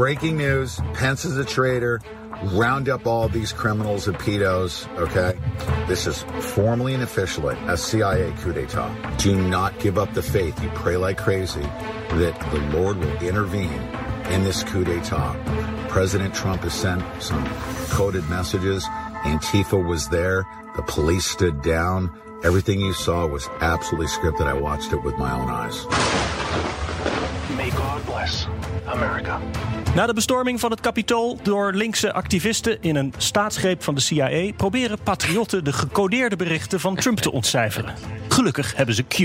breaking news. Pence is a traitor. Round up all these criminals and pedos, okay? This is formally and officially a CIA coup d'etat. Do not give up the faith. You pray like crazy that the Lord will intervene in this coup d'etat. President Trump has sent some coded messages. Antifa was there. The police stood down. Everything you saw was absolutely scripted. I watched it with my own eyes. May God bless America. Na de bestorming van het Capitool door linkse activisten in een staatsgreep van de CIA proberen patriotten de gecodeerde berichten van Trump te ontcijferen. Gelukkig hebben ze Q,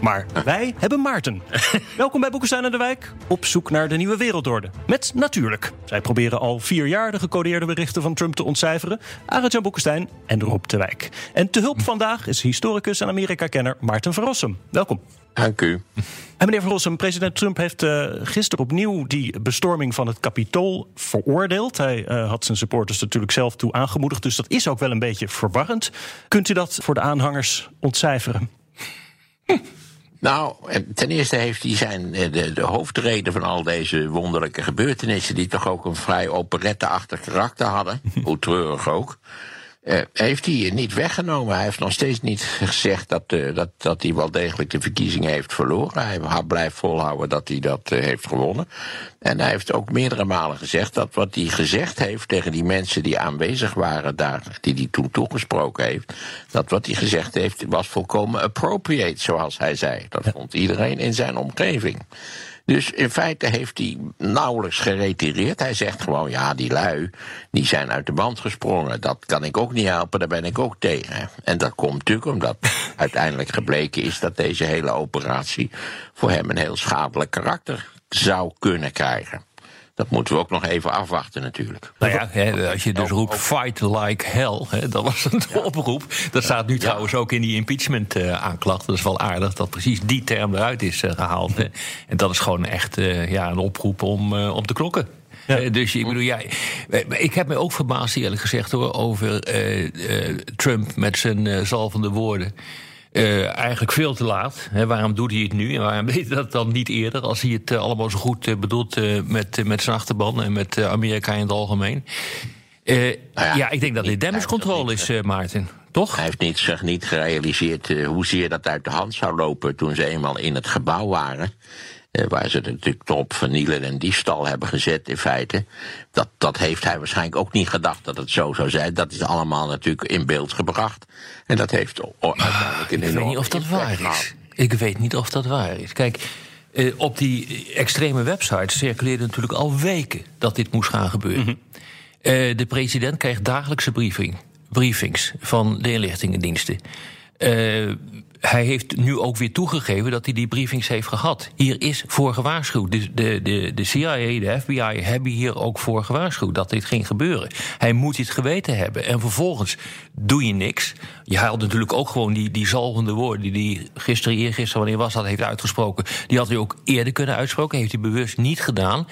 maar wij hebben Maarten. Welkom bij Boekenstein en de Wijk, op zoek naar de nieuwe wereldorde. Met natuurlijk. Zij proberen al vier jaar de gecodeerde berichten van Trump te ontcijferen. Arend-Jan Boekenstein en Rob de Wijk. En te hulp vandaag is historicus en Amerika-kenner Maarten van Rossum. Welkom. Dank u. En meneer Van Rossum, president Trump heeft uh, gisteren opnieuw die bestorming van het Capitool veroordeeld. Hij uh, had zijn supporters natuurlijk zelf toe aangemoedigd, dus dat is ook wel een beetje verwarrend. Kunt u dat voor de aanhangers ontcijferen? Nou, ten eerste heeft hij zijn, de, de hoofdreden van al deze wonderlijke gebeurtenissen, die toch ook een vrij operetteachtig karakter hadden, hoe treurig ook. Uh, heeft hij niet weggenomen. Hij heeft nog steeds niet gezegd dat, uh, dat, dat hij wel degelijk de verkiezingen heeft verloren. Hij blijft volhouden dat hij dat uh, heeft gewonnen. En hij heeft ook meerdere malen gezegd dat wat hij gezegd heeft tegen die mensen die aanwezig waren daar, die hij toen toegesproken heeft, dat wat hij gezegd heeft was volkomen appropriate, zoals hij zei. Dat vond iedereen in zijn omgeving. Dus in feite heeft hij nauwelijks geretireerd. Hij zegt gewoon, ja, die lui, die zijn uit de band gesprongen. Dat kan ik ook niet helpen, daar ben ik ook tegen. En dat komt natuurlijk omdat uiteindelijk gebleken is... dat deze hele operatie voor hem een heel schadelijk karakter zou kunnen krijgen. Dat moeten we ook nog even afwachten natuurlijk. Nou ja, hè, als je dus roept fight like hell, hè, dat was een ja. oproep. Dat staat nu ja. trouwens ook in die impeachment uh, aanklacht. Dat is wel aardig dat precies die term eruit is uh, gehaald. Hè. En dat is gewoon echt uh, ja, een oproep om op te klokken. Ja. dus ik bedoel, ja, ik heb me ook verbaasd eerlijk gezegd hoor, over Trump met zijn zalvende woorden. Uh, eigenlijk veel te laat. He, waarom doet hij het nu en waarom deed hij dat dan niet eerder... als hij het uh, allemaal zo goed uh, bedoelt met, met zijn achterban... en met Amerika in het algemeen? Nou ja, ja, ik denk dat dit damage control is, Maarten. Toch? Hij heeft niet, zich niet gerealiseerd hoezeer dat uit de hand zou lopen... toen ze eenmaal in het gebouw waren... Uh, waar ze natuurlijk op vernielen en diefstal hebben gezet in feite. Dat, dat heeft hij waarschijnlijk ook niet gedacht dat het zo zou zijn. Dat is allemaal natuurlijk in beeld gebracht. En dat heeft uiteindelijk een Ik weet niet of dat waar is. Ik weet niet of dat waar is. Kijk, uh, op die extreme websites circuleerde natuurlijk al weken dat dit moest gaan gebeuren. Mm -hmm. uh, de president krijgt dagelijkse briefing, briefings van de inlichtingendiensten. Uh, hij heeft nu ook weer toegegeven dat hij die briefings heeft gehad. Hier is voor gewaarschuwd. De, de, de, de CIA, de FBI hebben hier ook voor gewaarschuwd dat dit ging gebeuren. Hij moet dit geweten hebben. En vervolgens doe je niks. Je haalt natuurlijk ook gewoon die, die zalvende woorden die hij gisteren, eergisteren, wanneer was dat, heeft uitgesproken. Die had hij ook eerder kunnen uitspreken. Heeft hij bewust niet gedaan.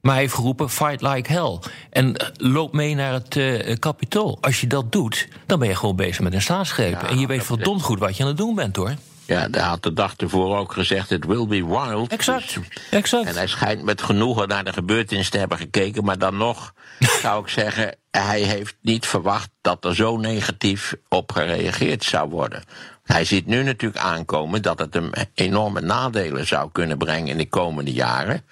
Maar hij heeft geroepen, fight like hell. En loop mee naar het uh, kapitool. Als je dat doet, dan ben je gewoon bezig met een staatsgreep. Ja, en je weet verdomd goed wat je aan het doen bent, hoor. Ja, hij had de dag ervoor ook gezegd: it will be wild. Exact. Dus, exact. En hij schijnt met genoegen naar de gebeurtenis te hebben gekeken. Maar dan nog zou ik zeggen: hij heeft niet verwacht dat er zo negatief op gereageerd zou worden. Hij ziet nu natuurlijk aankomen dat het hem enorme nadelen zou kunnen brengen in de komende jaren.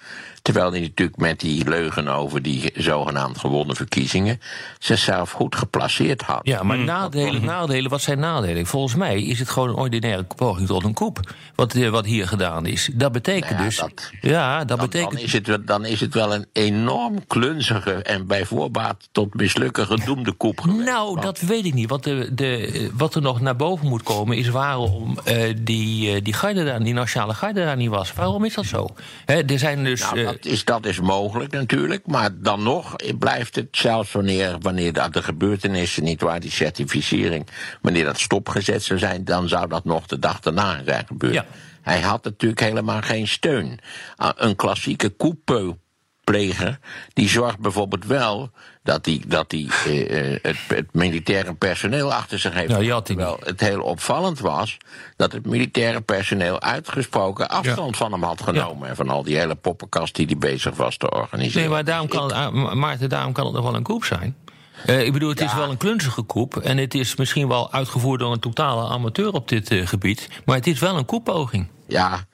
Terwijl hij natuurlijk met die leugen over die zogenaamd gewonnen verkiezingen zichzelf goed geplaceerd had. Ja, maar nadelen, nadelen, wat zijn nadelen? Volgens mij is het gewoon een ordinaire poging tot een koep. Wat, wat hier gedaan is. Dat betekent nou ja, dus. Dat, ja, dat dan, betekent. Dan is, het, dan is het wel een enorm klunzige en bij voorbaat tot mislukken gedoemde koep geweest. Nou, want, dat weet ik niet. Want de, de, wat er nog naar boven moet komen is waarom uh, die, uh, die garde daar, die nationale garde daar niet was. Waarom is dat zo? He, er zijn dus. Nou, dat, dat is, dat is mogelijk natuurlijk. Maar dan nog blijft het, zelfs wanneer, wanneer dat de gebeurtenissen niet waar, die certificering, wanneer dat stopgezet zou zijn, dan zou dat nog de dag daarna zijn gebeurd. Ja. Hij had natuurlijk helemaal geen steun. Ah, Een klassieke die zorgt bijvoorbeeld wel dat hij dat die, eh, eh, het, het militaire personeel achter zich heeft. Ja, die had hij Terwijl het heel opvallend was dat het militaire personeel uitgesproken afstand van hem had genomen. En van al die hele poppenkast die hij bezig was te organiseren. Nee, maar daarom kan het, ah, Maarten, daarom kan het nog wel een koep zijn. Eh, ik bedoel, het is wel een klunzige koep. En het is misschien wel uitgevoerd door een totale amateur op dit eh, gebied. Maar het is wel een koeppoging. Ja,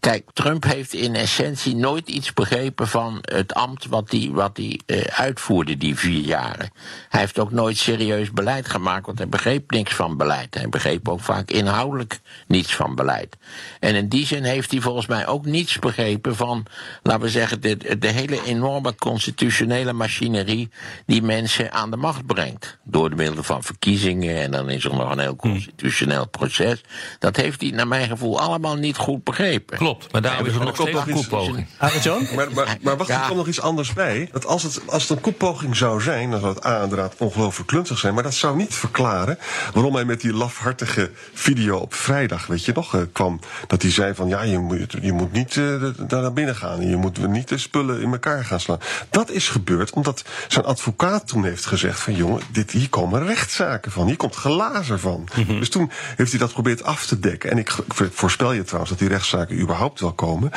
kijk, Trump heeft in essentie nooit iets begrepen van het ambt wat hij wat hij, eh, uitvoerde die vier jaren. Hij heeft ook nooit serieus beleid gemaakt, want hij begreep niks van beleid. Hij begreep ook vaak inhoudelijk niets van beleid. En in die zin heeft hij volgens mij ook niets begrepen van, laten we zeggen, de, de hele enorme constitutionele machinerie die mensen aan de macht brengt. Door de middel van verkiezingen en dan is er nog een heel constitutioneel proces. Dat heeft hij naar mijn gevoel allemaal niet goed begrepen. Klopt, maar daarom is er nog komt steeds een nog iets- koeppoging. Arend Jan? Maar, maar, maar wacht, Ja. er komt nog iets anders bij. Dat als het, als het een koepoging zou zijn, dan zou het A inderdaad ongelooflijk kluntig zijn. Maar dat zou niet verklaren waarom hij met die lafhartige video op vrijdag, weet je nog, eh, kwam. Dat hij zei van ja, je moet, je moet niet eh, daar naar binnen gaan. Je moet niet de spullen in elkaar gaan slaan. Dat is gebeurd omdat zijn advocaat toen heeft gezegd van jongen, dit, hier komen rechtszaken van. Hier komt glazen van. Dus toen heeft hij dat geprobeerd af te dekken. En ik, ik voorspel je trouwens dat die rechtszaken überhaupt wel komen.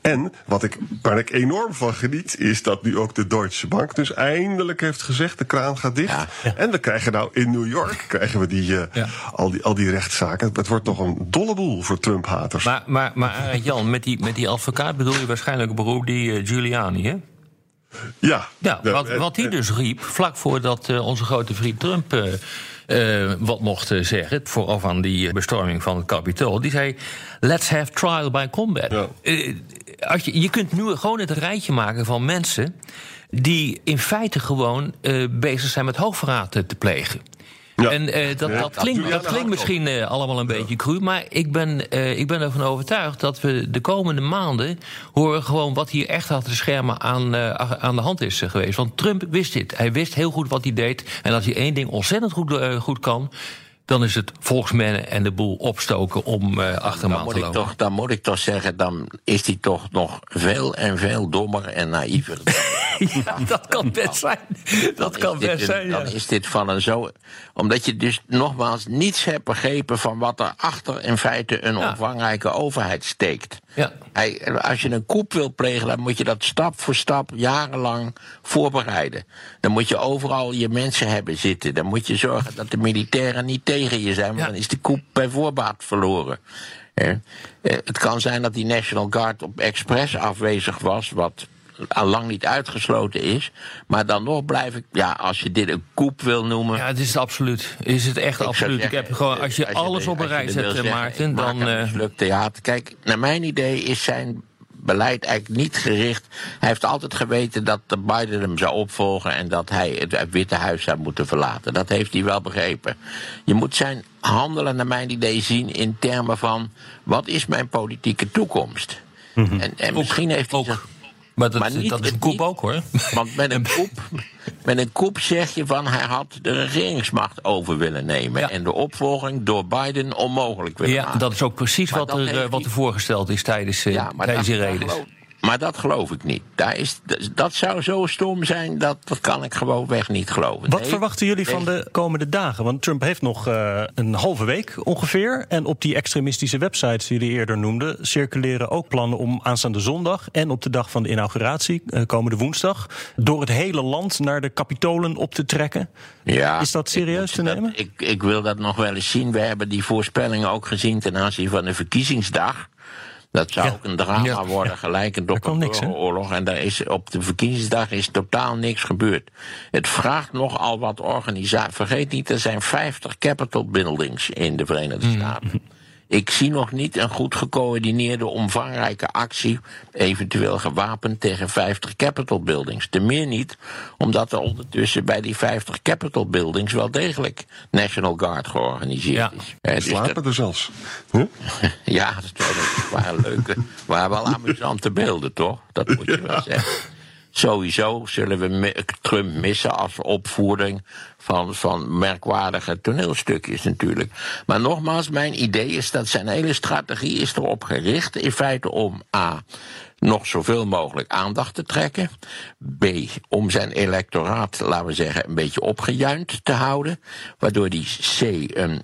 En wat ik, waar ik enorm van geniet, is dat nu ook de Deutsche Bank dus eindelijk heeft gezegd: de kraan gaat dicht. En we krijgen nou in New York krijgen we die, eh, al, die, al die rechtszaken. Het wordt nog een dolle boel voor Trump-haters. Maar, maar, maar Arend Jan, met die, met die advocaat bedoel je waarschijnlijk beroep die eh, Giuliani, hè? ja, Ja, Ja, wat, eh, wat hij eh, dus riep, vlak voordat eh, onze grote vriend Trump eh, eh, wat mocht eh, zeggen, vooraf aan die bestorming van het Capitool, die zei: Let's have trial by combat. Ja. Eh, als je, je kunt nu gewoon het rijtje maken van mensen die in feite gewoon eh, bezig zijn met hoogverraad eh, te plegen. Ja. En eh, dat, Ja, dat klinkt, dat klinkt misschien eh, allemaal een beetje cru. Maar ik ben, eh, ik ben ervan overtuigd dat we de komende maanden horen gewoon wat hier echt achter de schermen aan, eh, aan de hand is geweest. Want Trump wist dit. Hij wist heel goed wat hij deed. En als hij één ding ontzettend goed, goed kan. Dan is het volksmennen en de boel opstoken om eh achter Dan moet, te ik lopen. toch, dan moet ik toch zeggen, dan is hij toch nog veel en veel dommer en naïver. Ja, dat kan best zijn. Dat Dan kan best een- zijn. Ja. Dan is dit van een zo. Omdat je dus nogmaals niets hebt begrepen van wat er achter in feite een Ja. omvangrijke overheid steekt. Ja. Hij, als je een koep wil plegen, dan moet je dat stap voor stap jarenlang voorbereiden. Dan moet je overal je mensen hebben zitten. Dan moet je zorgen dat de militairen niet tegen je zijn, want dan is de koep bij voorbaat verloren. Eh, Het kan zijn dat die National Guard op expres afwezig was, wat al lang niet uitgesloten is. Maar dan nog blijf ik, ja, als je dit een koep wil noemen. Ja, het is het absoluut. Is het echt Ik absoluut. zeggen, ik heb gewoon, eh, als je alles er- op een rij zet, eh, zeggen, Maarten, dan. een eh, mislukt theater. Kijk, naar mijn idee is zijn beleid eigenlijk niet gericht. Hij heeft altijd geweten dat de Biden hem zou opvolgen en dat hij het Witte Huis zou moeten verlaten. Dat heeft hij wel begrepen. Je moet zijn handelen, naar mijn idee, zien in termen van wat is mijn politieke toekomst. En, en misschien heeft hij ook. Maar dat, Maar niet- dat is een koep ook hoor. want met een koep, met een koep zeg je van hij had de regeringsmacht over willen nemen. Ja. En de opvolging door Biden onmogelijk willen Ja, maken. dat is ook precies Maar wat er, eh, wat er voorgesteld is tijdens, eh, ja, maar tijdens dat, die geloof, maar dat geloof ik niet. Daar is, dat- zou zo stom zijn, dat, dat kan ik gewoon weg niet geloven. Wat Nee, verwachten jullie van de komende dagen? Want Trump heeft nog eh, een halve week ongeveer. En op die extremistische websites die jullie eerder noemden... circuleren ook plannen om aanstaande zondag... en op de dag van de inauguratie, eh, komende woensdag... door het hele land naar de kapitolen op te trekken. Ja, Is dat serieus te dat- nemen? Ik, ik wil dat nog wel eens zien. We hebben die voorspellingen ook gezien ten aanzien van de verkiezingsdag. Dat zou Ja. ook een drama Ja. worden, gelijk een Daar kwam niks, hè? oorlog. En daar is, op de verkiezingsdag is totaal niks gebeurd. Het vraagt nogal wat organisatie. Vergeet niet, er zijn 50 Capitol buildings in de Verenigde Hmm. Staten. Ik zie nog niet een goed gecoördineerde, omvangrijke actie, eventueel gewapend tegen 50 Capitol buildings. Te meer niet, omdat er ondertussen bij die 50 Capitol buildings wel degelijk National Guard georganiseerd Ja. is. Eh, dus Slapen dat- er zelfs. Huh? ja, dat waren leuke, waren wel amusante beelden, toch? Dat moet je wel zeggen. Sowieso zullen we Trump missen als opvoering van, van merkwaardige toneelstukjes natuurlijk. Maar nogmaals, mijn idee is dat zijn hele strategie is erop gericht in feite om A. Nog zoveel mogelijk aandacht te trekken. B. Om zijn electoraat, laten we zeggen, een beetje opgejuind te houden. Waardoor die C. Een,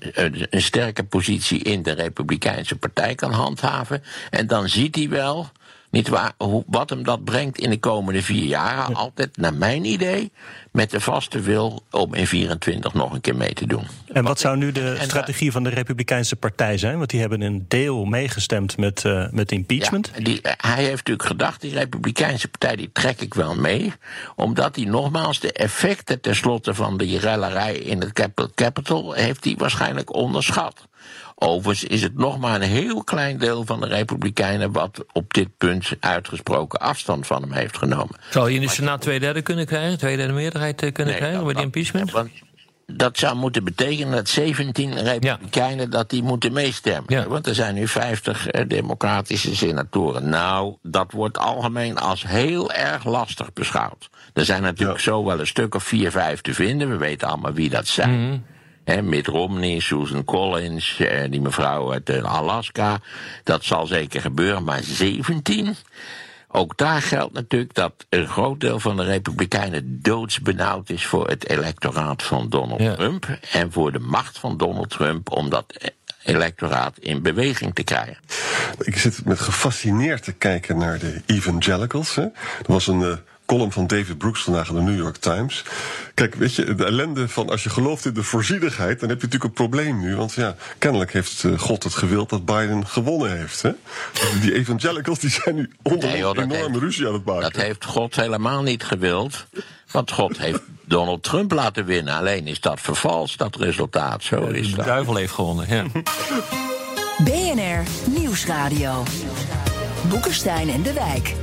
een sterke positie in de Republikeinse Partij kan handhaven. En dan ziet hij wel. Niet waar, hoe, wat hem dat brengt in de komende vier jaar. Altijd, naar mijn idee, met de vaste wil om in 24 nog een keer mee te doen. En wat zou nu de eh, strategie van de Republikeinse Partij zijn? Want die hebben een deel meegestemd met, eh, met impeachment. Ja, die, hij heeft natuurlijk gedacht, die Republikeinse Partij, die trek ik wel mee. Omdat hij nogmaals de effecten tenslotte van die rellerij in het Cap- Capitol... heeft hij waarschijnlijk onderschat. Overigens is het nog maar een heel klein deel van de Republikeinen... wat op dit punt uitgesproken afstand van hem heeft genomen. Zou je in de Senaat twee derde kunnen krijgen? Twee derde meerderheid eh, kunnen Nee, krijgen dat- bij die impeachment? Want dat zou moeten betekenen dat 17 Republikeinen dat die moeten meestemmen. Ja. Want er zijn nu 50 eh, democratische senatoren. Nou, dat wordt algemeen als heel erg lastig beschouwd. Er zijn natuurlijk Ja. zo wel een stuk of vier, vijf te vinden. We weten allemaal wie dat zijn. Mhm. Hè, Mitt Romney, Susan Collins, eh, die mevrouw uit eh, Alaska. Dat zal zeker gebeuren, maar 17? Ook daar geldt natuurlijk dat een groot deel van de Republikeinen doodsbenauwd is voor het electoraat van Donald Ja. Trump. En voor de macht van Donald Trump om dat electoraat in beweging te krijgen. Ik zit met gefascineerd te kijken naar de evangelicals. Hè. Er was een eh, column van David Brooks vandaag in de New York Times. Kijk, weet je, de ellende van als je gelooft in de voorzienigheid... dan heb je natuurlijk een probleem nu. Want ja, kennelijk heeft eh, God het gewild dat Biden gewonnen heeft. Hè. Die evangelicals die zijn nu onder Nee, joh, enorme heeft- ruzie aan het maken. Dat heeft God helemaal niet gewild. Want God heeft Donald Trump laten winnen. Alleen is dat vervals, dat resultaat. Zo is De dat. duivel heeft gewonnen, ja. BNR Nieuwsradio. Boekenstein en de Wijk.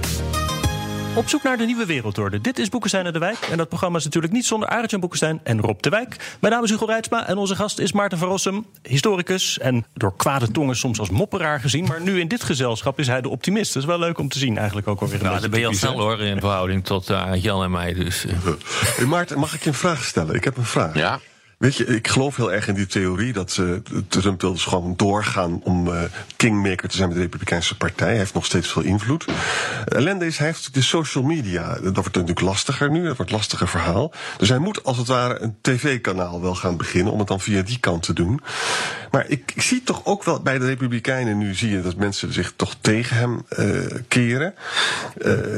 Op zoek naar de nieuwe wereldorde. Dit is Boekenstein en de Wijk. En dat programma is natuurlijk niet zonder Arend-Jan Boekenstein en Rob de Wijk. Mijn naam is Hugo Reitsma en onze gast is Maarten van Rossum. Historicus en door kwade tongen soms als mopperaar gezien. Maar nu in dit gezelschap is hij de optimist. Dat is wel leuk om te zien eigenlijk ook alweer. Nou, dan ben je al snel hoor in verhouding tot eh, Jan en mij. Dus. Hey Maarten, mag ik je een vraag stellen? Ik heb een vraag. Ja. Weet je, ik geloof heel erg in die theorie dat eh, Trump wil dus gewoon doorgaan om eh, kingmaker te zijn met de Republikeinse Partij. Hij heeft nog steeds veel invloed. Ellende is, hij heeft de social media. Dat wordt natuurlijk lastiger nu, dat wordt lastiger verhaal. Dus hij moet als het ware een tv-kanaal wel gaan beginnen om het dan via die kant te doen. Maar ik, ik zie toch ook wel bij de Republikeinen nu zie je dat mensen zich toch tegen hem eh, keren.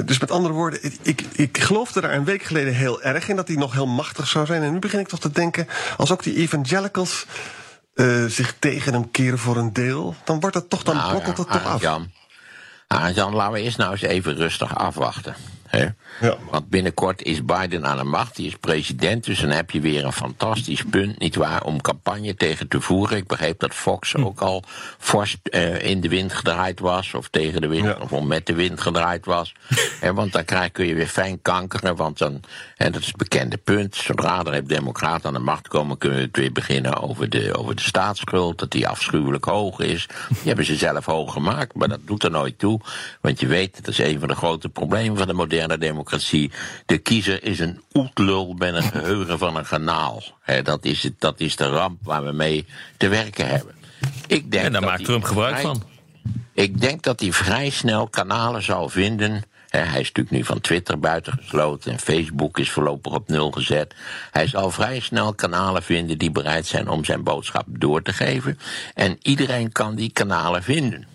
Dus met andere woorden, ik, ik geloofde daar een week geleden heel erg in dat hij nog heel machtig zou zijn. En nu begin ik toch te denken, als ook die evangelicals eh, zich tegen hem keren voor een deel, dan wordt het toch, dan Nou, brokkelt het toch af. Jan, Jan, laten we eerst nou eens even rustig afwachten. Hè? Ja. Want binnenkort is Biden aan de macht, die is president, dus dan heb je weer een fantastisch punt, nietwaar, om campagne tegen te voeren. Ik begreep dat Fox Hm. ook al fors eh, in de wind gedraaid was, of tegen de wind, Ja. of om met de wind gedraaid was. Want dan krijg, kun je weer fijn kankeren, want dan, en dat is het bekende punt, zodra er democraten aan de macht komen, kunnen we het weer beginnen over de, over de staatsschuld, dat die afschuwelijk hoog is. Die hebben ze zelf hoog gemaakt, maar dat doet er nooit toe. Want je weet, dat is een van de grote problemen van de moderne democratie. De kiezer is een oetlul met een geheugen van een kanaal. Dat, is het, dat is de ramp waar we mee te werken hebben. Ik denk En daar maakt Trump gebruik vrij- van. ik denk dat hij vrij snel kanalen zal vinden. Hij is natuurlijk nu van Twitter buitengesloten en Facebook is voorlopig op nul gezet. Hij zal vrij snel kanalen vinden die bereid zijn om zijn boodschap door te geven. En iedereen kan die kanalen vinden.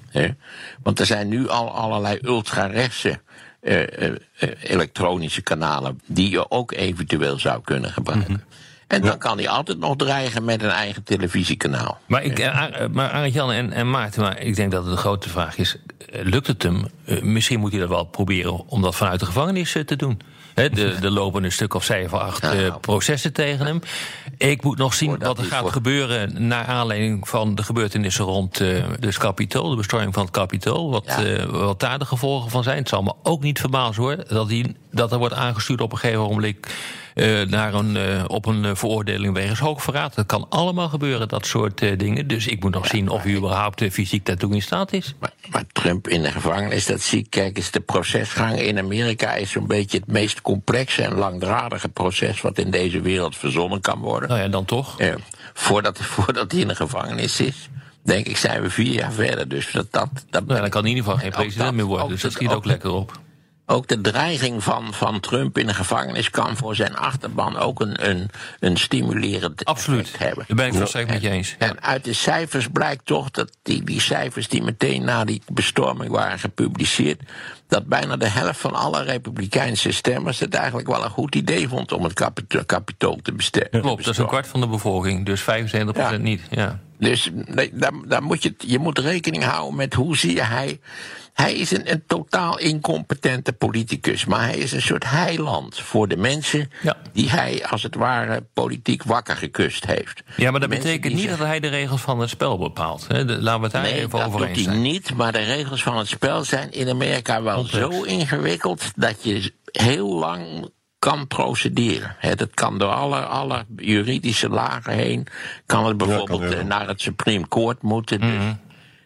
Want er zijn nu al allerlei ultrarechtse eh, eh, elektronische kanalen die je ook eventueel zou kunnen gebruiken. En dan kan hij altijd nog dreigen met een eigen televisiekanaal. Maar, ik, eh, Ar- maar Arend-Jan en, en Maarten, maar ik denk dat het de grote vraag is... lukt het hem? Misschien moet hij dat wel proberen om dat vanuit de gevangenis te doen. De, er lopen een stuk of zeven, acht eh, nou. processen tegen hem. Ik moet nog zien wat er gaat voor- gebeuren... naar aanleiding van de gebeurtenissen rond dus Capitool... de bestorming van het Capitool, wat, Ja. eh, wat daar de gevolgen van zijn. Het zal me ook niet verbazen hoor, dat, hij, dat er wordt aangestuurd op een gegeven ogenblik... eh, naar een, eh, op een eh, veroordeling wegens hoogverraad. Dat kan allemaal gebeuren, dat soort dingen. Dus ik moet nog zien of hij überhaupt fysiek daartoe in staat is. Maar, maar Trump in de gevangenis, dat zie ik. Kijk eens, de procesgang in Amerika is zo'n beetje het meest complexe en langdradige proces wat in deze wereld verzonnen kan worden. Nou ja, dan toch. Eh, voordat, voordat hij in de gevangenis is, denk ik, zijn we vier jaar verder. Dus dat, dat, dat Nou, dan kan hij in ieder geval geen president dat- meer worden. Dus dat schiet ook- lekker op. Ook de dreiging van, van Trump in de gevangenis kan voor zijn achterban ook een, een, een stimulerend Absoluut. effect hebben. Daar ben ik volstrekt met je eens. Ja. En uit de cijfers blijkt toch dat die, die cijfers die meteen na die bestorming waren gepubliceerd, dat bijna de helft van alle Republikeinse stemmers het eigenlijk wel een goed idee vond om het kapito- kapitool te bestemmen. Klopt, dat is een kwart van de bevolking. Dus 75% Ja. niet. Ja. Dus daar, daar moet je, je moet rekening houden met hoe zie je hij. Hij is een, een totaal incompetente politicus, maar hij is een soort heiland voor de mensen Ja. die hij als het ware politiek wakker gekust heeft. ja, maar dat Mensen betekent niet dat hij de regels van het spel bepaalt. Hè. De- Laten we het daar Nee, even dat over doet eens hij zijn. niet, maar de regels van het spel zijn in Amerika wel zo ingewikkeld dat je heel lang kan procederen. Hè, dat kan door alle, alle juridische lagen heen. Kan het bijvoorbeeld kan eh, naar het Supreme Court moeten. Dus Mhm.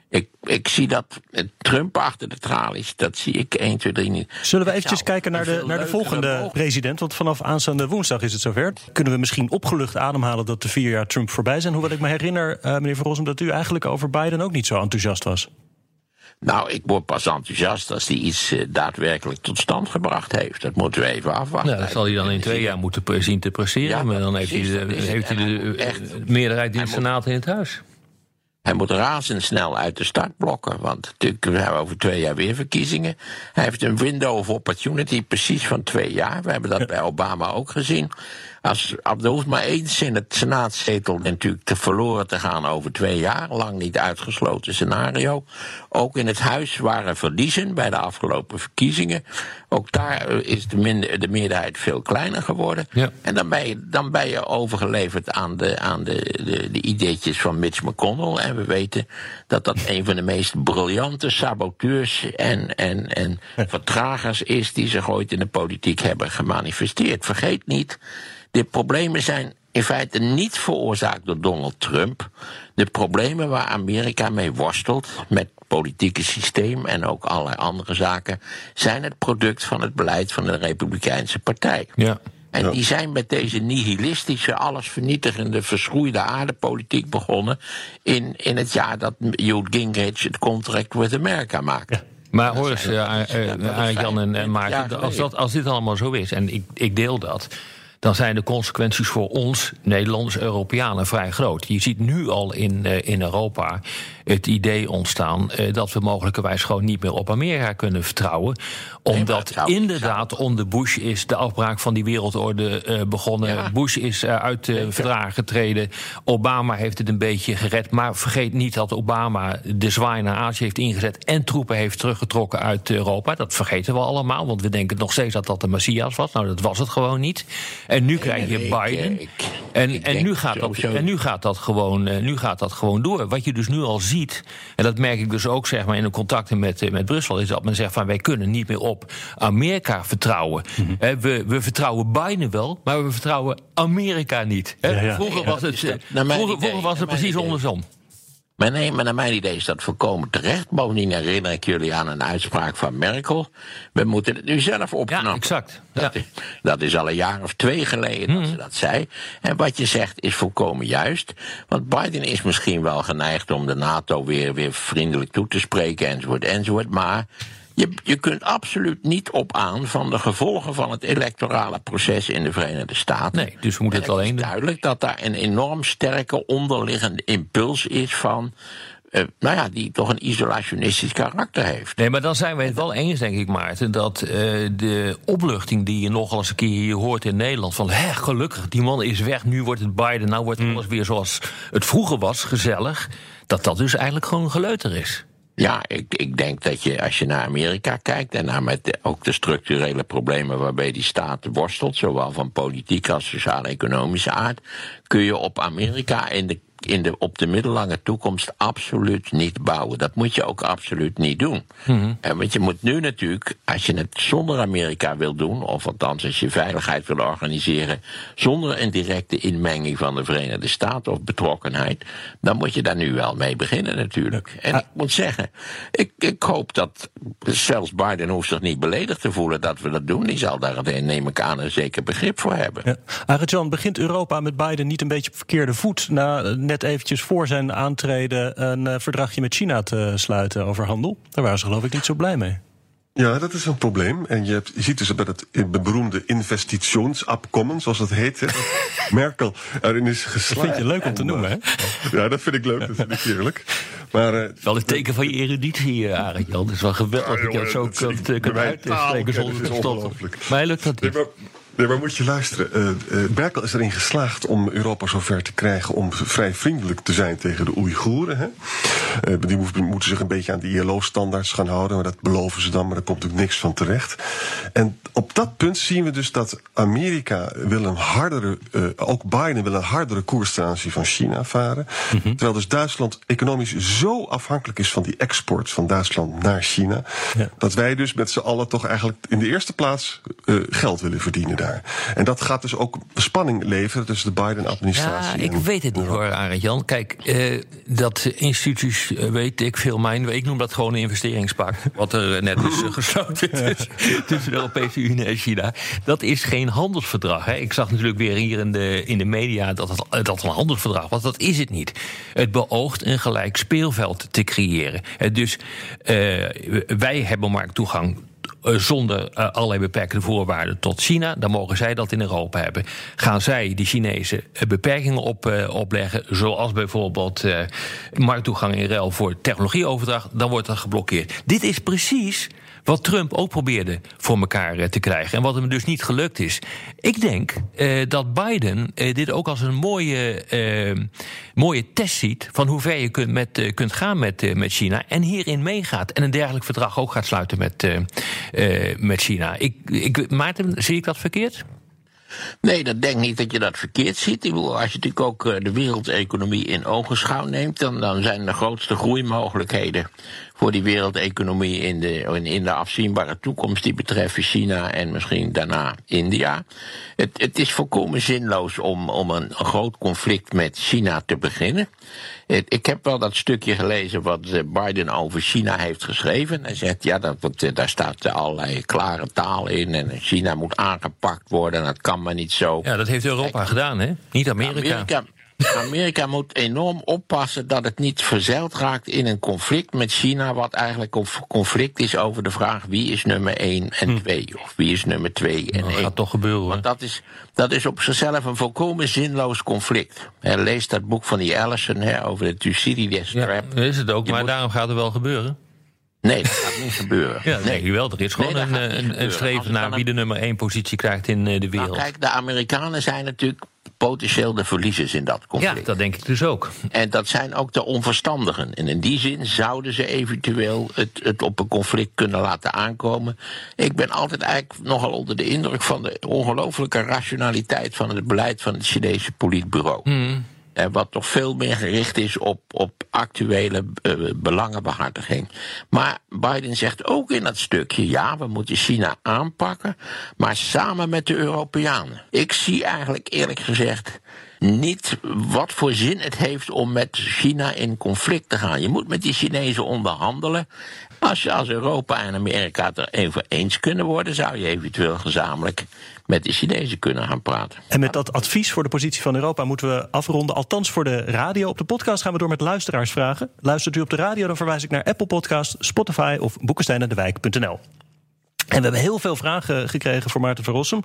ik, ik zie dat eh, Trump achter de tralies, dat zie ik 1, 2, 3 niet. Zullen we eventjes kijken naar de, naar de volgende president? Want vanaf aanstaande woensdag is het zover. Kunnen we misschien opgelucht ademhalen dat de vier jaar Trump voorbij zijn? Hoewel ik me herinner, eh, meneer Van Rossum, dat u eigenlijk over Biden ook niet zo enthousiast was. Nou, ik word pas enthousiast als hij iets eh, daadwerkelijk tot stand gebracht heeft. Dat moeten we even afwachten. Nou, dat zal hij dan in twee jaar moeten zien te presteren. Ja, maar dan heeft hij de, het. heeft hij de eh, echt- meerderheid in moet- Senaat in het huis. Hij moet razendsnel uit de startblokken. Want natuurlijk we hebben over twee jaar weer verkiezingen. Hij heeft een window of opportunity precies van twee jaar. We hebben dat bij Obama ook gezien. Als, er hoeft maar in het senaatzetel natuurlijk te verloren te gaan over twee jaar. Lang niet uitgesloten scenario. Ook in het huis waren verliezen bij de afgelopen verkiezingen. Ook daar eh, is de, minder, de meerderheid veel kleiner geworden. Ja. En dan ben je, dan ben je overgeleverd aan, de, aan de, de, de ideetjes van Mitch McConnell. En we weten dat dat een van de meest briljante saboteurs en, en, en vertragers is die zich ooit in de politiek hebben gemanifesteerd. Vergeet niet, de problemen zijn in feite niet veroorzaakt door Donald Trump. De problemen waar Amerika mee worstelt met het politieke systeem en ook allerlei andere zaken, zijn het product van het beleid van de Republikeinse Partij. Ja. En die zijn met deze nihilistische, allesvernietigende, verschroeide aardepolitiek begonnen. In, in het jaar dat Newt Gingrich het Contract with America maakte. Maar hoor eens, eh, eh, Jan en, en Maarten, als, dat, als dit allemaal zo is, en ik, ik deel dat... dan zijn de consequenties voor ons, Nederlanders, Europeanen, vrij groot. Je ziet nu al in, eh, in Europa het idee ontstaan... eh, dat we mogelijkerwijs gewoon niet meer op Amerika kunnen vertrouwen. Omdat inderdaad onder Bush is de afbraak van die wereldorde eh, begonnen. Ja. Bush is eh, uit de verdragen getreden. Obama heeft het een beetje gered. Maar vergeet niet dat Obama de zwaai naar Azië heeft ingezet... en troepen heeft teruggetrokken uit Europa. Dat vergeten we allemaal, want we denken nog steeds dat dat de Messias was. Nou, dat was het gewoon niet. En nu krijg je Biden. en, en, nu gaat dat, en nu gaat dat gewoon, nu gaat dat gewoon door. Wat je dus nu al ziet, en dat merk ik dus ook zeg maar, in de contacten met, eh, met Brussel... is dat men zegt van wij kunnen niet meer op Amerika vertrouwen. Mhm. Hè, we, we vertrouwen Biden wel, maar we vertrouwen Amerika niet. Hè? Ja, ja. Vroeger was het, vroeger, idee, vroeger was het precies idee. andersom. Maar nee, maar naar mijn idee is dat volkomen terecht. Bovendien herinner ik jullie aan een uitspraak van Merkel. We moeten het nu zelf opknappen. Ja, exact. Dat, Ja. is, dat is al een jaar of twee geleden dat ze dat zei. En wat je zegt is volkomen juist. Want Biden is misschien wel geneigd om de NATO weer, weer vriendelijk toe te spreken, enzovoort, enzovoort. Maar je, je kunt absoluut niet op aan van de gevolgen van het electorale proces in de Verenigde Staten. Nee, dus we moeten En het alleen is duidelijk dat daar een enorm sterke onderliggende impuls is van eh, nou ja, die toch een isolationistisch karakter heeft. Nee, maar dan zijn wij het wel eens, denk ik, Maarten, dat uh, de opluchting die je nogal eens een keer hier hoort in Nederland, van hè, gelukkig, die man is weg, nu wordt het Biden, nou wordt alles weer zoals het vroeger was, gezellig, dat dat dus eigenlijk gewoon geleuter is. Ja, ik, ik denk dat je als je naar Amerika kijkt en naar met de, ook de structurele problemen waarbij die staat worstelt, zowel van politiek als sociaal-economische aard, kun je op Amerika in de in de, op de middellange toekomst absoluut niet bouwen. Dat moet je ook absoluut niet doen. Mm en want je moet nu natuurlijk, als je het zonder Amerika wil doen, of althans als je veiligheid wil organiseren zonder een directe inmenging van de Verenigde Staten of betrokkenheid, dan moet je daar nu wel mee beginnen natuurlijk. En ik moet zeggen, ik, ik hoop dat zelfs Biden hoeft zich niet beledigd te voelen dat we dat doen. Die zal daar, neem ik aan, een zeker begrip voor hebben. Ja. Arjan, begint Europa met Biden niet een beetje op verkeerde voet na net eventjes voor zijn aantreden een uh, verdragje met China te sluiten over handel. Daar waren ze geloof ik niet zo blij mee. Ja, dat is een probleem. En je, hebt, je ziet dus dat het beroemde investitionsabkommen, zoals dat heet, hè, dat Merkel erin is geslaagd. Dat vind je leuk om te noemen, hè? Ja, dat vind ik leuk, dat vind ik heerlijk. Maar, uh, wel een teken van je eruditie, Arend Jan. Het is wel geweldig dat je dat zo kunt, kunt uitspreken zonder te stoppen. Mij lukt dat niet. Nee, maar moet je luisteren. Uh, Merkel is erin geslaagd om Europa zover te krijgen om vrij vriendelijk te zijn tegen de Oeigoeren. Hè? Uh, die moeten zich een beetje aan de ILO-standaards gaan houden, maar dat beloven ze dan, maar daar komt ook niks van terecht. En op dat punt zien we dus dat Amerika wil een hardere, ook Biden wil een hardere koers ten aanzien van China varen. Mhm. Terwijl dus Duitsland economisch zo afhankelijk is van die export van Duitsland naar China, ja. dat wij dus met z'n allen toch eigenlijk in de eerste plaats geld willen verdienen. En dat gaat dus ook spanning leveren tussen de Biden-administratie. Ja, ik weet het niet hoor, Arend Jan. Kijk, eh, dat instituut, eh, weet ik veel, mijn, ik noem dat gewoon een investeringspact. wat er eh, net is gesloten tussen, tussen, de Europese Unie en China. Dat is geen handelsverdrag. Hè. Ik zag natuurlijk weer hier in de, in de media dat het dat een handelsverdrag was. Dat is het niet. Het beoogt een gelijk speelveld te creëren. Dus wij hebben markttoegang zonder uh, allerlei beperkende voorwaarden tot China. Dan mogen zij dat in Europa hebben. Gaan zij die Chinezen eh, beperkingen op, opleggen, zoals bijvoorbeeld markttoegang in ruil voor technologieoverdracht, dan wordt dat geblokkeerd. Dit is precies wat Trump ook probeerde voor elkaar eh, te krijgen. En wat hem dus niet gelukt is. Ik denk uh, dat Biden uh, dit ook als een mooie, uh, mooie test ziet. van hoe ver je kunt, met, kunt gaan met, met China. En hierin meegaat. En een dergelijk verdrag ook gaat sluiten met, met China. Ik, ik, Maarten, zie ik dat verkeerd? Nee, dat denk niet dat je dat verkeerd ziet. Als je natuurlijk ook de wereldeconomie in ogenschouw neemt, dan, dan zijn de grootste groeimogelijkheden voor die wereldeconomie in de, in de afzienbare toekomst die betreffen China en misschien daarna India. Het, het is volkomen zinloos om, om een, groot conflict met China te beginnen. Ik heb wel dat stukje gelezen wat eh, Biden over China heeft geschreven. Hij zegt, ja, dat, eh, daar staat allerlei klare taal in en China moet aangepakt worden en dat kan maar niet zo. Ja, dat heeft Europa gedaan, hè? Niet Amerika. Amerika Amerika moet enorm oppassen dat het niet verzeild raakt in een conflict met China, wat eigenlijk een conflict is over de vraag wie is nummer 1 en 2, hm. of wie is nummer 2 en 1. Dat gaat toch gebeuren. Want dat is, dat is op zichzelf een volkomen zinloos conflict. He, lees dat boek van die Allison he, over de Thucydides trap. Ja, is het ook, maar daarom gaat het wel gebeuren. Nee, dat gaat niet gebeuren. Ja, nee, wel. Er is gewoon een, een, een, streven naar wie de nummer 1 positie krijgt in eh, de wereld. Nou, kijk, de Amerikanen zijn natuurlijk potentieel de verliezers in dat conflict. Ja, dat denk ik dus ook. En dat zijn ook de onverstandigen. En in die zin zouden ze eventueel het, het op een conflict kunnen laten aankomen. Ik ben altijd eigenlijk nogal onder de indruk van de ongelofelijke rationaliteit van het beleid van het Chinese politbureau. Hmm wat toch veel meer gericht is op, op actuele uh, belangenbehartiging. Maar Biden zegt ook in dat stukje: ja, we moeten China aanpakken, maar samen met de Europeanen. Ik zie eigenlijk eerlijk gezegd niet wat voor zin het heeft om met China in conflict te gaan. Je moet met die Chinezen onderhandelen. Als je als Europa en Amerika het er even eens kunnen worden, zou je eventueel gezamenlijk met de Chinezen kunnen gaan praten. En met dat advies voor de positie van Europa moeten we afronden. Althans voor de radio. Op de podcast gaan we door met luisteraarsvragen. Luistert u op de radio, dan verwijs ik naar Apple Podcast, Spotify of boekensteinendewijk.nl. En we hebben heel veel vragen gekregen voor Maarten van Rossum.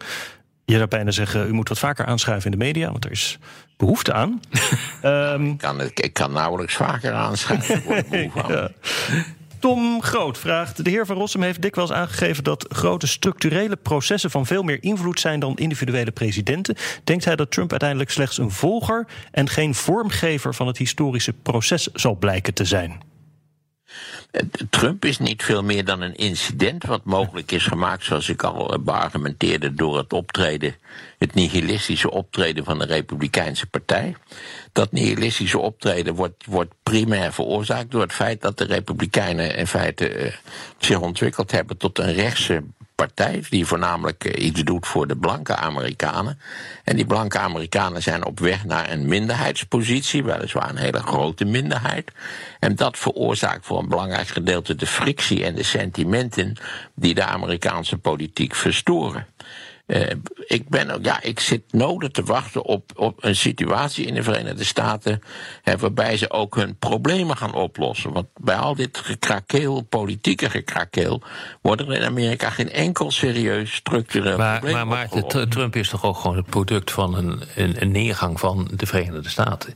Je zou bijna zeggen, u moet wat vaker aanschuiven in de media, want er is behoefte aan. um, ik, kan, ik kan nauwelijks vaker aanschuiven. ja. Tom Groot vraagt: De heer Van Rossum heeft dikwijls aangegeven dat grote structurele processen van veel meer invloed zijn dan individuele presidenten. Denkt hij dat Trump uiteindelijk slechts een volger en geen vormgever van het historische proces zal blijken te zijn? Trump is niet veel meer dan een incident wat mogelijk is gemaakt, zoals ik al beargumenteerde, door het optreden, het nihilistische optreden van de Republikeinse Partij. Dat nihilistische optreden wordt, wordt primair veroorzaakt door het feit dat de Republikeinen in feite uh, zich ontwikkeld hebben tot een rechtse partij die voornamelijk uh, iets doet voor de blanke Amerikanen. En die blanke Amerikanen zijn op weg naar een minderheidspositie, weliswaar een hele grote minderheid. En dat veroorzaakt voor een belangrijk gedeelte de frictie en de sentimenten die de Amerikaanse politiek verstoren. Uh, ik, ben ja, ik zit nodig te wachten op, op een situatie in de Verenigde Staten. Hè, waarbij ze ook hun problemen gaan oplossen. Want bij al dit gekrakeel, politieke gekrakeel. wordt er in Amerika geen enkel serieus structureel maar, probleem. Maar Maarten, Trump is toch ook gewoon het product van een, een, een neergang van de Verenigde Staten?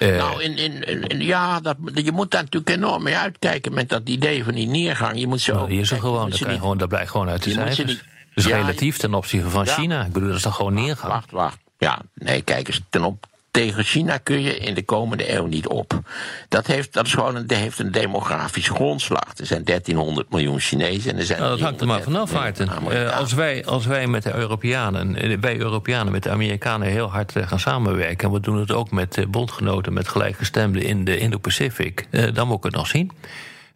Uh, nou, in, in, in, ja, dat, je moet daar natuurlijk enorm mee uitkijken met dat idee van die neergang. Je moet zo. Nou, die is er gewoon, dat, gewoon, dat blijkt gewoon uit de cijfers. Dus ja, relatief ten opzichte van China. Ik bedoel, dat is toch gewoon neergaan? Wacht, wacht. Ja, nee, kijk eens, ten op, tegen China kun je in de komende eeuw niet op. Dat heeft, dat is gewoon een, heeft een demografische grondslag. Er zijn 1300 miljoen Chinezen en er zijn. Nou, dat hangt er maar vanaf, Maarten. Uh, als, wij, als wij met de Europeanen, eh, wij Europeanen met de Amerikanen heel hard eh, gaan samenwerken. en we doen het ook met bondgenoten, met gelijkgestemden in de Indo-Pacific. Uh, dan moet ik het nog zien.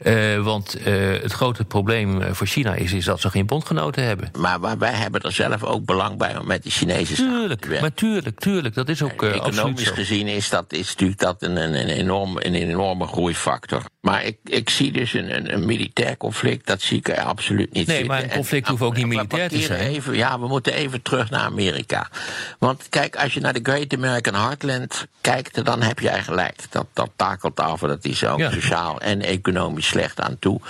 Uh, want uh, het grote probleem voor China is, is dat ze geen bondgenoten hebben. Maar, maar wij hebben er zelf ook belang bij om met de Chinese tuurlijk, te Maar tuurlijk, tuurlijk, dat is ook uh, Economisch gezien is dat, is natuurlijk dat een, een, een, enorm, een enorme groeifactor. Maar ik, ik zie dus een, een, een militair conflict, dat zie ik er absoluut niet Nee, zitten. maar een conflict en, hoeft ook niet militair te zijn. Even, ja, we moeten even terug naar Amerika. Want kijk, als je naar de Great American Heartland kijkt, dan heb jij gelijk. Dat, dat takelt af, dat is ook ja. sociaal en economisch slecht aan toe.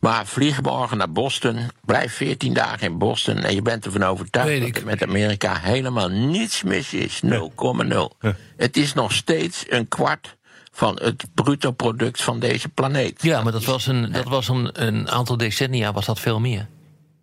Maar vlieg morgen naar Boston, blijf 14 dagen in Boston en je bent ervan overtuigd dat er met Amerika helemaal niets mis is. 0,0. Ja. Het is nog steeds een kwart van het bruto product van deze planeet. Ja, maar dat was een, dat was een, een aantal decennia was dat veel meer.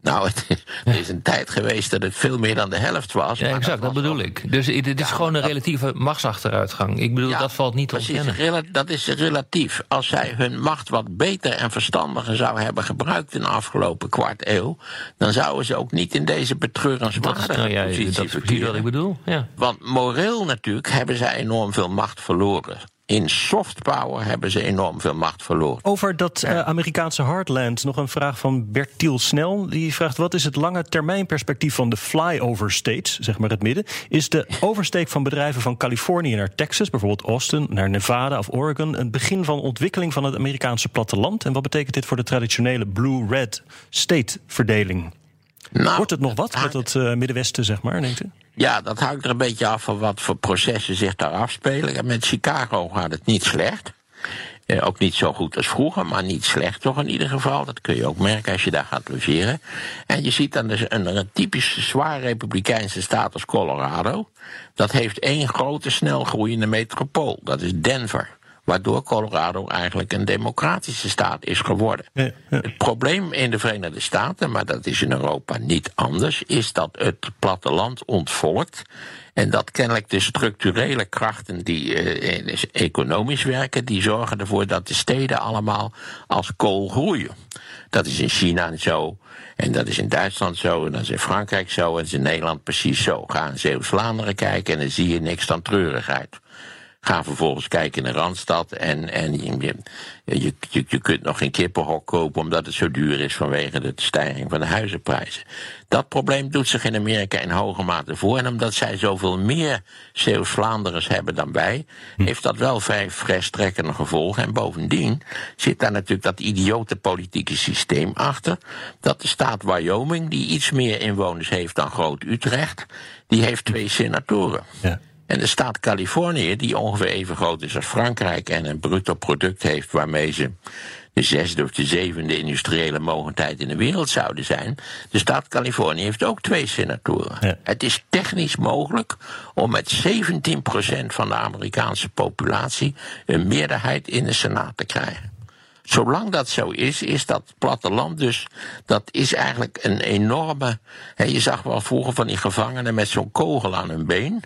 Nou, het is, er is een tijd geweest dat het veel meer dan de helft was. Ja, exact, dat, dat bedoel ik. Dus het is ja, gewoon een dat... relatieve machtsachteruitgang. Ik bedoel, ja, dat valt niet te ontkennen. Dat is relatief. Als zij hun macht wat beter en verstandiger zouden hebben gebruikt in de afgelopen kwart eeuw, dan zouden ze ook niet in deze betreurenswaardige nou ja, positie Dat is precies wat ik bedoel. Ja. Want moreel natuurlijk hebben zij enorm veel macht verloren. In soft power hebben ze enorm veel macht verloren. Over dat uh, Amerikaanse Heartland nog een vraag van Bertiel Snel. Die vraagt: wat is het lange termijn perspectief van de flyover states, zeg maar het midden? Is de oversteek van bedrijven van Californië naar Texas, bijvoorbeeld Austin, naar Nevada of Oregon, een begin van ontwikkeling van het Amerikaanse platteland? En wat betekent dit voor de traditionele blue-red state verdeling? Nou, Wordt het nog wat met het uh, Middenwesten, zeg maar, denkt u? Ja, dat hangt er een beetje af van wat voor processen zich daar afspelen. En met Chicago gaat het niet slecht. Eh, ook niet zo goed als vroeger, maar niet slecht toch in ieder geval. Dat kun je ook merken als je daar gaat logeren. En je ziet dan dus een, een typisch zwaar republikeinse staat als Colorado. Dat heeft één grote snel groeiende metropool. Dat is Denver waardoor Colorado eigenlijk een democratische staat is geworden. Ja, ja. Het probleem in de Verenigde Staten, maar dat is in Europa niet anders, is dat het platteland ontvolkt. En dat kennelijk de structurele krachten die uh, economisch werken, die zorgen ervoor dat de steden allemaal als kool groeien. Dat is in China zo. En dat is in Duitsland zo, en dat is in Frankrijk zo, en dat is in Nederland precies zo. Ga in Zeeuws-Vlaanderen kijken en dan zie je niks dan treurigheid. Ga vervolgens kijken in de Randstad en, en je, je, je, je kunt nog geen kippenhok kopen omdat het zo duur is vanwege de stijging van de huizenprijzen. Dat probleem doet zich in Amerika in hoge mate voor. En omdat zij zoveel meer Zeeuws-Vlaanderers hebben dan wij, hm. heeft dat wel vrij verstrekkende gevolgen. En bovendien zit daar natuurlijk dat idiote politieke systeem achter. Dat de staat Wyoming, die iets meer inwoners heeft dan Groot-Utrecht, die heeft twee senatoren. Ja. En de staat Californië, die ongeveer even groot is als Frankrijk en een bruto product heeft waarmee ze de zesde of de zevende industriële mogendheid in de wereld zouden zijn. De staat Californië heeft ook twee senatoren. Ja. Het is technisch mogelijk om met 17% van de Amerikaanse populatie een meerderheid in de Senaat te krijgen. Zolang dat zo is, is dat platteland dus, dat is eigenlijk een enorme. Hè, je zag wel vroeger van die gevangenen met zo'n kogel aan hun been.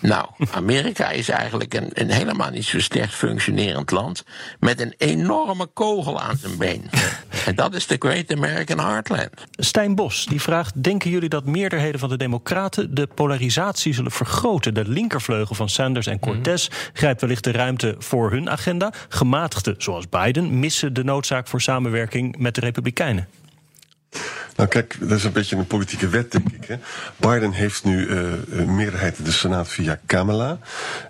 Nou, Amerika is eigenlijk een, een helemaal niet zo slecht functionerend land. met een enorme kogel aan zijn been. En dat is de Great American Heartland. Stijn Bos die vraagt: Denken jullie dat meerderheden van de Democraten de polarisatie zullen vergroten? De linkervleugel van Sanders en Cortez grijpt wellicht de ruimte voor hun agenda. Gematigden, zoals Biden, missen de noodzaak voor samenwerking met de Republikeinen. Nou kijk, dat is een beetje een politieke wet, denk ik. Hè. Biden heeft nu uh, een meerderheid in de Senaat via Kamala.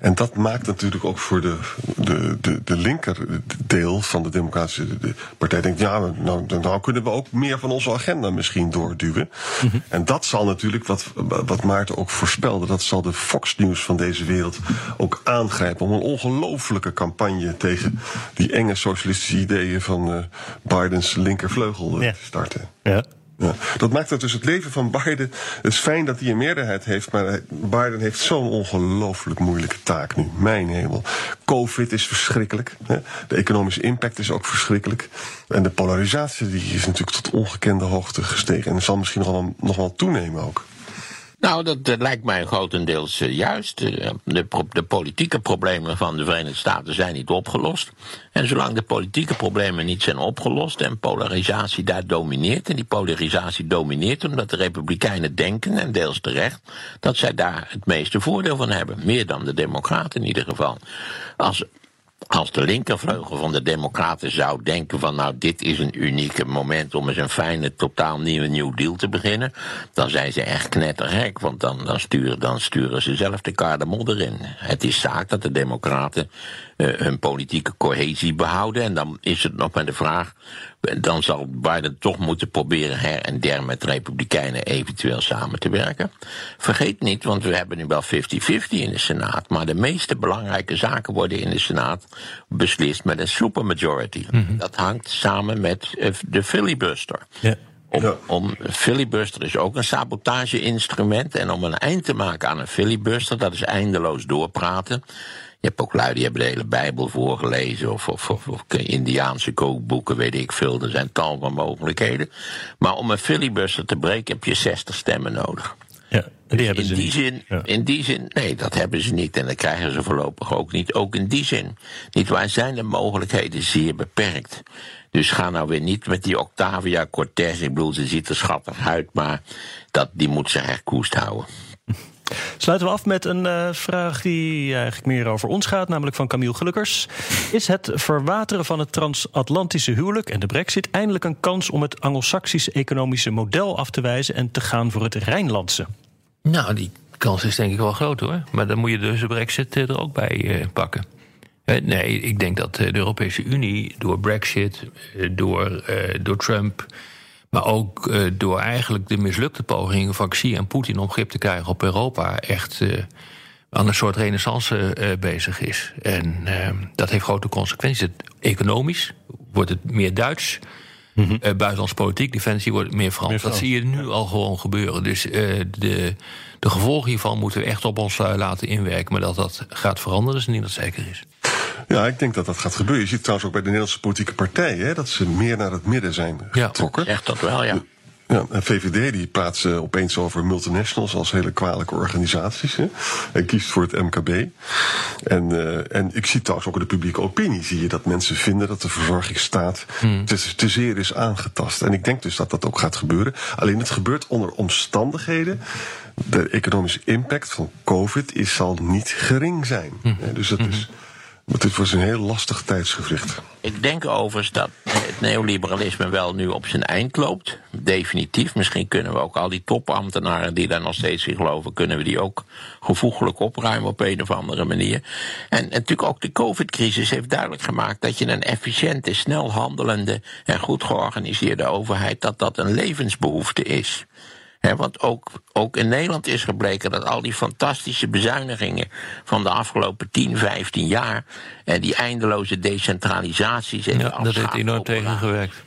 En dat maakt natuurlijk ook voor de, de, de, de linkerdeel van de Democratische de Partij... denkt, ja, nou, nou kunnen we ook meer van onze agenda misschien doorduwen. Mm-hmm. En dat zal natuurlijk, wat, wat Maarten ook voorspelde... dat zal de Fox News van deze wereld ook aangrijpen... om een ongelofelijke campagne tegen die enge socialistische ideeën... van uh, Bidens linkervleugel uh, Ja. te starten. Ja. Dat maakt het dus het leven van Biden. Het is fijn dat hij een meerderheid heeft, maar Biden heeft zo'n ongelooflijk moeilijke taak nu. Mijn hemel. Covid is verschrikkelijk. Hè. De economische impact is ook verschrikkelijk. En de polarisatie die is natuurlijk tot ongekende hoogte gestegen. En zal misschien nog wel, nog wel toenemen ook. Nou, dat, lijkt mij grotendeels eh, juist. Eh, De, de politieke problemen van de Verenigde Staten zijn niet opgelost. En zolang de politieke problemen niet zijn opgelost en polarisatie daar domineert, en die polarisatie domineert omdat de Republikeinen denken, en deels terecht, dat zij daar het meeste voordeel van hebben. Meer dan de Democraten in ieder geval. Als als de linkervleugel van de Democraten zou denken van nou dit is een unieke moment om eens een fijne totaal nieuwe New Deal te beginnen, dan zijn ze echt knettergek, want dan, dan, sturen, dan sturen ze zelf de kar de modder in. Het is zaak dat de Democraten eh, hun politieke cohesie behouden en dan is het nog maar de vraag, dan zal Biden toch moeten proberen her en der met Republikeinen eventueel samen te werken. Vergeet niet, want we hebben nu wel 50-50 in de Senaat, maar de meeste belangrijke zaken worden in de Senaat beslist met een supermajority. Dat hangt samen met eh, de filibuster. Ja. Om, Ja. om filibuster is ook een sabotage-instrument. En om een eind te maken aan een filibuster, dat is eindeloos doorpraten. Je hebt ook lui die hebben de hele Bijbel voorgelezen, of, of, of, of Indiaanse kookboeken, weet ik veel. Er zijn tal van mogelijkheden. Maar om een filibuster te breken heb je 60 stemmen nodig. Ja, en die hebben in ze die niet. zin, Ja. in die zin, nee, dat hebben ze niet en dat krijgen ze voorlopig ook niet. Ook in die zin. Niet waar zijn de mogelijkheden zeer beperkt. Dus ga nou weer niet met die Octavia Cortez. Ik bedoel, ze ziet er schattig uit, maar dat, die moet zich echt koest houden. Sluiten we af met een eh, vraag die eigenlijk meer over ons gaat, namelijk van Camille Gelukkers. Is het verwateren van het transatlantische huwelijk en de brexit eindelijk een kans om het Anglo-Saxische economische model af te wijzen en te gaan voor het Rijnlandse? Nou, die kans is denk ik wel groot hoor. Maar dan moet je dus de brexit eh, er ook bij eh, pakken. Nee, ik denk dat de Europese Unie door Brexit, door, door Trump, maar ook eh, door eigenlijk de mislukte pogingen van Xi en Poetin om grip te krijgen op Europa, echt eh, aan een soort renaissance eh, bezig is. En eh, dat heeft grote consequenties. Het, economisch wordt het meer Duits. Eh, buitenlandse politiek, defensie wordt meer Frans. Meer Frans, Dat zie je nu al gewoon gebeuren. Dus de, de gevolgen hiervan moeten we echt op ons laten inwerken. Maar dat dat gaat veranderen, is niet dat zeker is. Ja, ik denk dat dat gaat gebeuren. Je ziet trouwens ook bij de Nederlandse politieke partijen hè, dat ze meer naar het midden zijn Ja. getrokken. Echt dat wel, ja. Ja, en VVD die praat ze opeens over multinationals als hele kwalijke organisaties. Hè. En kiest voor het MKB. En, eh, en ik zie trouwens ook in de publieke opinie zie je dat mensen vinden dat de verzorgingsstaat te, te zeer is aangetast. En ik denk dus dat dat ook gaat gebeuren. Alleen het gebeurt onder omstandigheden. De economische impact van COVID is, zal niet gering zijn. Hè, Dus dat is, het was een heel lastig tijdsgevricht. Ik denk overigens dat het neoliberalisme wel nu op zijn eind loopt. Definitief. Misschien kunnen we ook al die topambtenaren die daar nog steeds in geloven, kunnen we die ook gevoeglijk opruimen op een of andere manier. En, en natuurlijk ook de COVID-crisis heeft duidelijk gemaakt dat je een efficiënte, snel handelende en goed georganiseerde overheid, dat dat een levensbehoefte is. Want ook, ook in Nederland is gebleken dat al die fantastische bezuinigingen van de afgelopen 10, 15 jaar. en die eindeloze decentralisaties. En ja, dat heeft enorm tegengewerkt.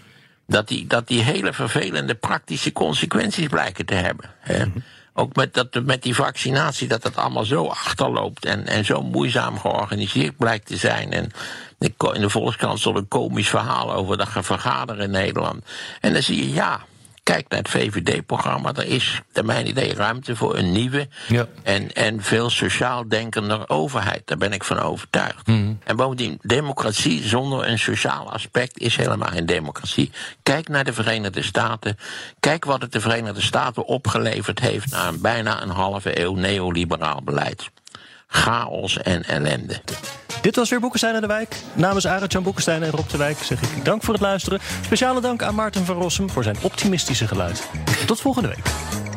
Dat die, dat die hele vervelende praktische consequenties blijken te hebben. Mhm. Ook met, dat, met die vaccinatie, dat het allemaal zo achterloopt en, en zo moeizaam georganiseerd blijkt te zijn. En in de Volkskrant stond een komisch verhaal over dat vergaderen in Nederland. En dan zie je, ja, kijk naar het VVD-programma. Er is, naar mijn idee, ruimte voor een nieuwe ja. en, en veel sociaal denkender overheid. Daar ben ik van overtuigd. Mhm. En bovendien, democratie zonder een sociaal aspect is helemaal geen democratie. Kijk naar de Verenigde Staten. Kijk wat het de Verenigde Staten opgeleverd heeft na een bijna een halve eeuw neoliberaal beleid chaos en ellende. Dit was weer Boekenstein in de Wijk. Namens Arend-Jan Boekenstein en Rob de Wijk zeg ik dank voor het luisteren. Speciale dank aan Maarten van Rossum voor zijn optimistische geluid. Tot volgende week.